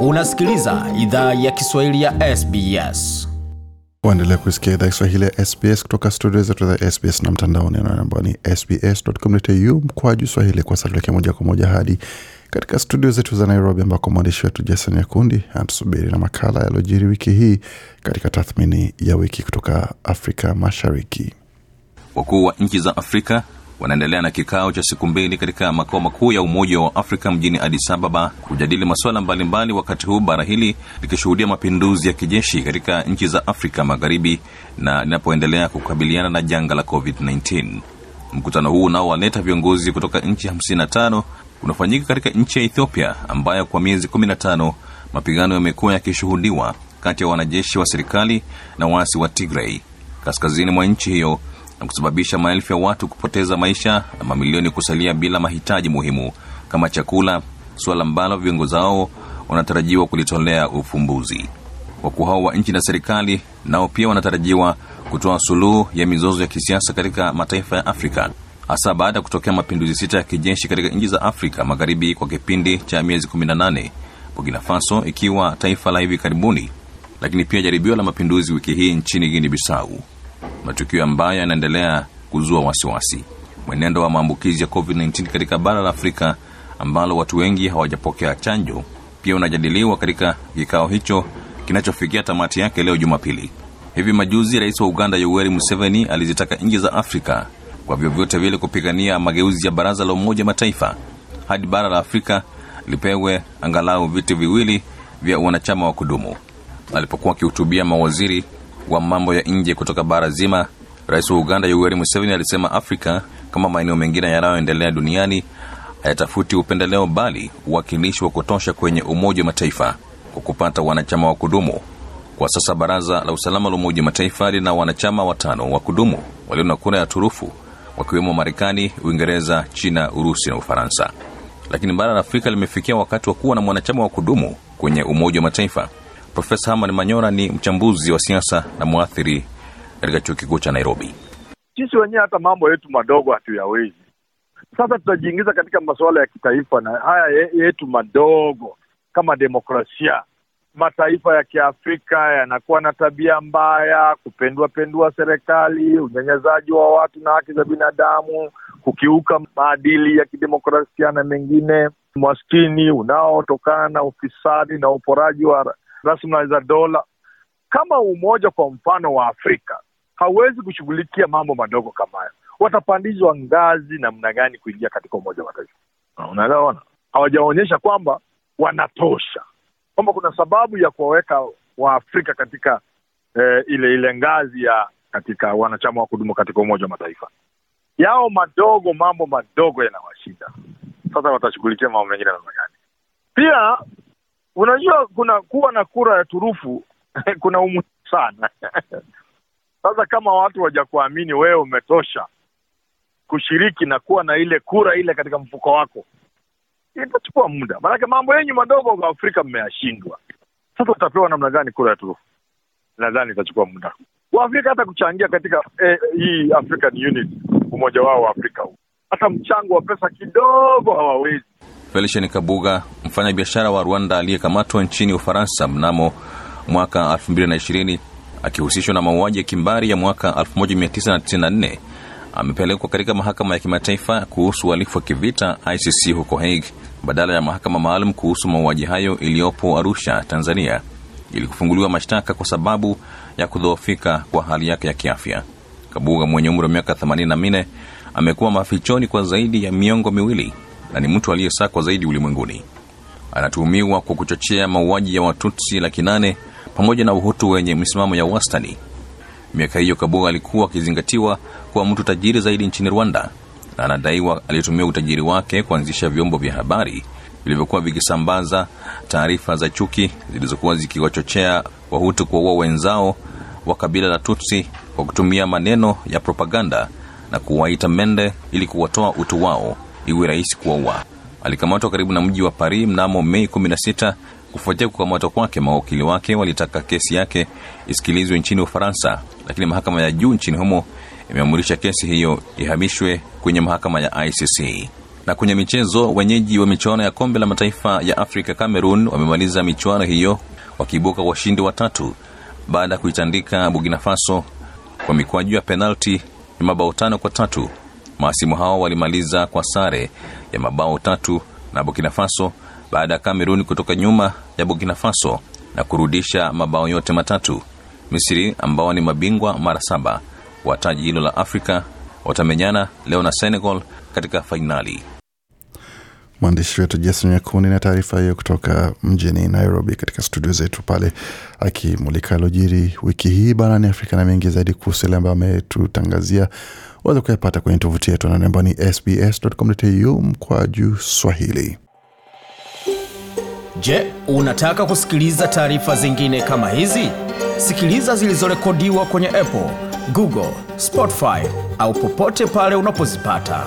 Unasikiliza idhaa ya Kiswahili ya SBS. Waendelea kusikia idhaa Kiswahili ya SBS kutoka studio zetu za SBS na mtandaoni ambao ni sbs.com.au mkwaju swahili. Kwa sasa tuelekea moja kwa moja hadi katika studio zetu za Nairobi, ambako mwandishi wetu Jason Nyakundi anatusubiri na makala yaliyojiri wiki hii katika tathmini ya wiki kutoka Afrika Mashariki. Wakuu wa nchi za Afrika wanaendelea na kikao cha siku mbili katika makao makuu ya Umoja wa Afrika mjini Addis Ababa kujadili masuala mbalimbali, wakati huu bara hili likishuhudia mapinduzi ya kijeshi katika nchi za Afrika Magharibi na linapoendelea kukabiliana na janga la COVID-19. Mkutano huu unaowaleta viongozi kutoka nchi 55 unafanyika katika nchi ya Ethiopia ambayo kwa miezi 15 mapigano yamekuwa yakishuhudiwa kati ya wanajeshi wa serikali na waasi wa Tigray kaskazini mwa nchi hiyo na kusababisha maelfu ya watu kupoteza maisha na mamilioni kusalia bila mahitaji muhimu kama chakula, suala ambalo viongozi hao wanatarajiwa kulitolea ufumbuzi. Wakuu hao wa nchi na serikali nao pia wanatarajiwa kutoa suluhu ya mizozo ya kisiasa katika mataifa ya Afrika, hasa baada ya kutokea mapinduzi sita ya kijeshi katika nchi za Afrika Magharibi kwa kipindi cha miezi 18, Burkina Faso ikiwa taifa la hivi karibuni, lakini pia jaribio la mapinduzi wiki hii nchini Guinea Bissau matukio ambayo yanaendelea kuzua wasiwasi. Mwenendo wa maambukizi ya COVID-19 katika bara la Afrika ambalo watu wengi hawajapokea chanjo pia unajadiliwa katika kikao hicho kinachofikia tamati yake leo Jumapili. Hivi majuzi, rais wa Uganda Yoweri Museveni alizitaka nchi za Afrika kwa vyovyote vile kupigania mageuzi ya Baraza la Umoja Mataifa hadi bara la Afrika lipewe angalau viti viwili vya wanachama wa kudumu. Alipokuwa akihutubia mawaziri wa mambo ya nje kutoka bara zima, rais wa Uganda Yoweri Museveni alisema Afrika kama maeneo mengine yanayoendelea duniani hayatafuti upendeleo, bali uwakilishi wa kutosha kwenye Umoja wa Mataifa kwa kupata wanachama wa kudumu. Kwa sasa Baraza la Usalama la Umoja wa Mataifa lina wanachama watano wa kudumu walio na kura ya turufu, wakiwemo Marekani, Uingereza, China, Urusi na Ufaransa. Lakini bara la Afrika limefikia wakati wa kuwa na mwanachama wa kudumu kwenye Umoja wa Mataifa. Profesa Herman Manyora ni mchambuzi wa siasa na mwathiri katika chuo kikuu cha Nairobi. Sisi wenyewe hata mambo yetu madogo hatuyawezi. Sasa tutajiingiza katika masuala ya kitaifa na haya yetu madogo kama demokrasia. Mataifa ya Kiafrika yanakuwa na tabia mbaya, kupendua pendua serikali, unyanyazaji wa watu na haki za binadamu, kukiuka maadili ya kidemokrasia na mengine, maskini unaotokana na ufisadi na uporaji wa rasilimali za dola. Kama umoja kwa mfano wa Afrika hauwezi kushughulikia mambo madogo kama hayo, watapandizwa ngazi namna gani kuingia katika Umoja wa Mataifa? Unaelewana, hawajaonyesha kwamba wanatosha, kwamba kuna sababu ya kuwaweka Waafrika katika eh, ile ile ngazi ya katika wanachama wa kudumu katika Umoja wa Mataifa. Yao madogo, mambo madogo yanawashinda. Sasa watashughulikia mambo mengine namna gani? Pia unajua kuna kuwa na kura ya turufu kuna umuhimu sana sasa kama watu wajakuamini wewe umetosha kushiriki na kuwa na ile kura ile katika mfuko wako, itachukua muda, maanake mambo yenyu madogo kwa Afrika mmeyashindwa. Sasa utapewa namna gani kura ya turufu? Nadhani itachukua muda Waafrika hata kuchangia katika eh, hii African unit umoja wao wa Afrika huu, hata mchango wa pesa kidogo hawawezi. Felician Kabuga, mfanyabiashara wa Rwanda aliyekamatwa nchini Ufaransa mnamo mwaka 2020 akihusishwa na mauaji ya kimbari ya mwaka 1994 amepelekwa katika mahakama ya kimataifa kuhusu uhalifu wa kivita ICC huko Hague badala ya mahakama maalum kuhusu mauaji hayo iliyopo Arusha, Tanzania, ili kufunguliwa mashtaka kwa sababu ya kudhoofika kwa hali yake ya kiafya. Kabuga mwenye umri wa miaka 84 amekuwa mafichoni kwa zaidi ya miongo miwili na ni mtu aliyesakwa zaidi ulimwenguni. Anatuhumiwa kwa kuchochea mauaji ya Watutsi laki nane pamoja na Uhutu wenye misimamo ya wastani. Miaka hiyo Kabuga alikuwa akizingatiwa kuwa mtu tajiri zaidi nchini Rwanda, na anadaiwa alitumia utajiri wake kuanzisha vyombo vya habari vilivyokuwa vikisambaza taarifa za chuki zilizokuwa zikiwachochea Wahutu kuwaua wenzao wa kabila la Tutsi kwa kutumia maneno ya propaganda na kuwaita mende ili kuwatoa utu wao iwe rahisi kuwaua. Alikamatwa karibu na mji wa Paris mnamo Mei 16. Kufuatia kukamatwa kwake, mawakili wake walitaka kesi yake isikilizwe nchini Ufaransa, lakini mahakama ya juu nchini humo imeamurisha kesi hiyo ihamishwe kwenye mahakama ya ICC. Na kwenye michezo, wenyeji wa michuano ya kombe la mataifa ya Afrika Cameroon wamemaliza michuano hiyo wakiibuka washindi watatu baada ya kuitandika Burkina Faso kwa mikwaju ya penalti ya mabao tano kwa tatu. Maasimu hao walimaliza kwa sare ya mabao tatu na Burkina Faso baada ya Cameroon kutoka nyuma ya Burkina Faso na kurudisha mabao yote matatu. Misri ambao ni mabingwa mara saba wa taji hilo la Afrika watamenyana leo na Senegal katika fainali. Mwandishi wetu Jason Nyakundi na taarifa hiyo kutoka mjini Nairobi, katika studio zetu pale, akimulika alojiri wiki hii barani Afrika na mengi zaidi kuhusu yale ambayo ametutangazia. Waweza kuyapata kwenye tovuti yetu anwani ambao ni sbs.com.au mkwaju Swahili. Je, unataka kusikiliza taarifa zingine kama hizi? Sikiliza zilizorekodiwa kwenye Apple, Google, Spotify au popote pale unapozipata.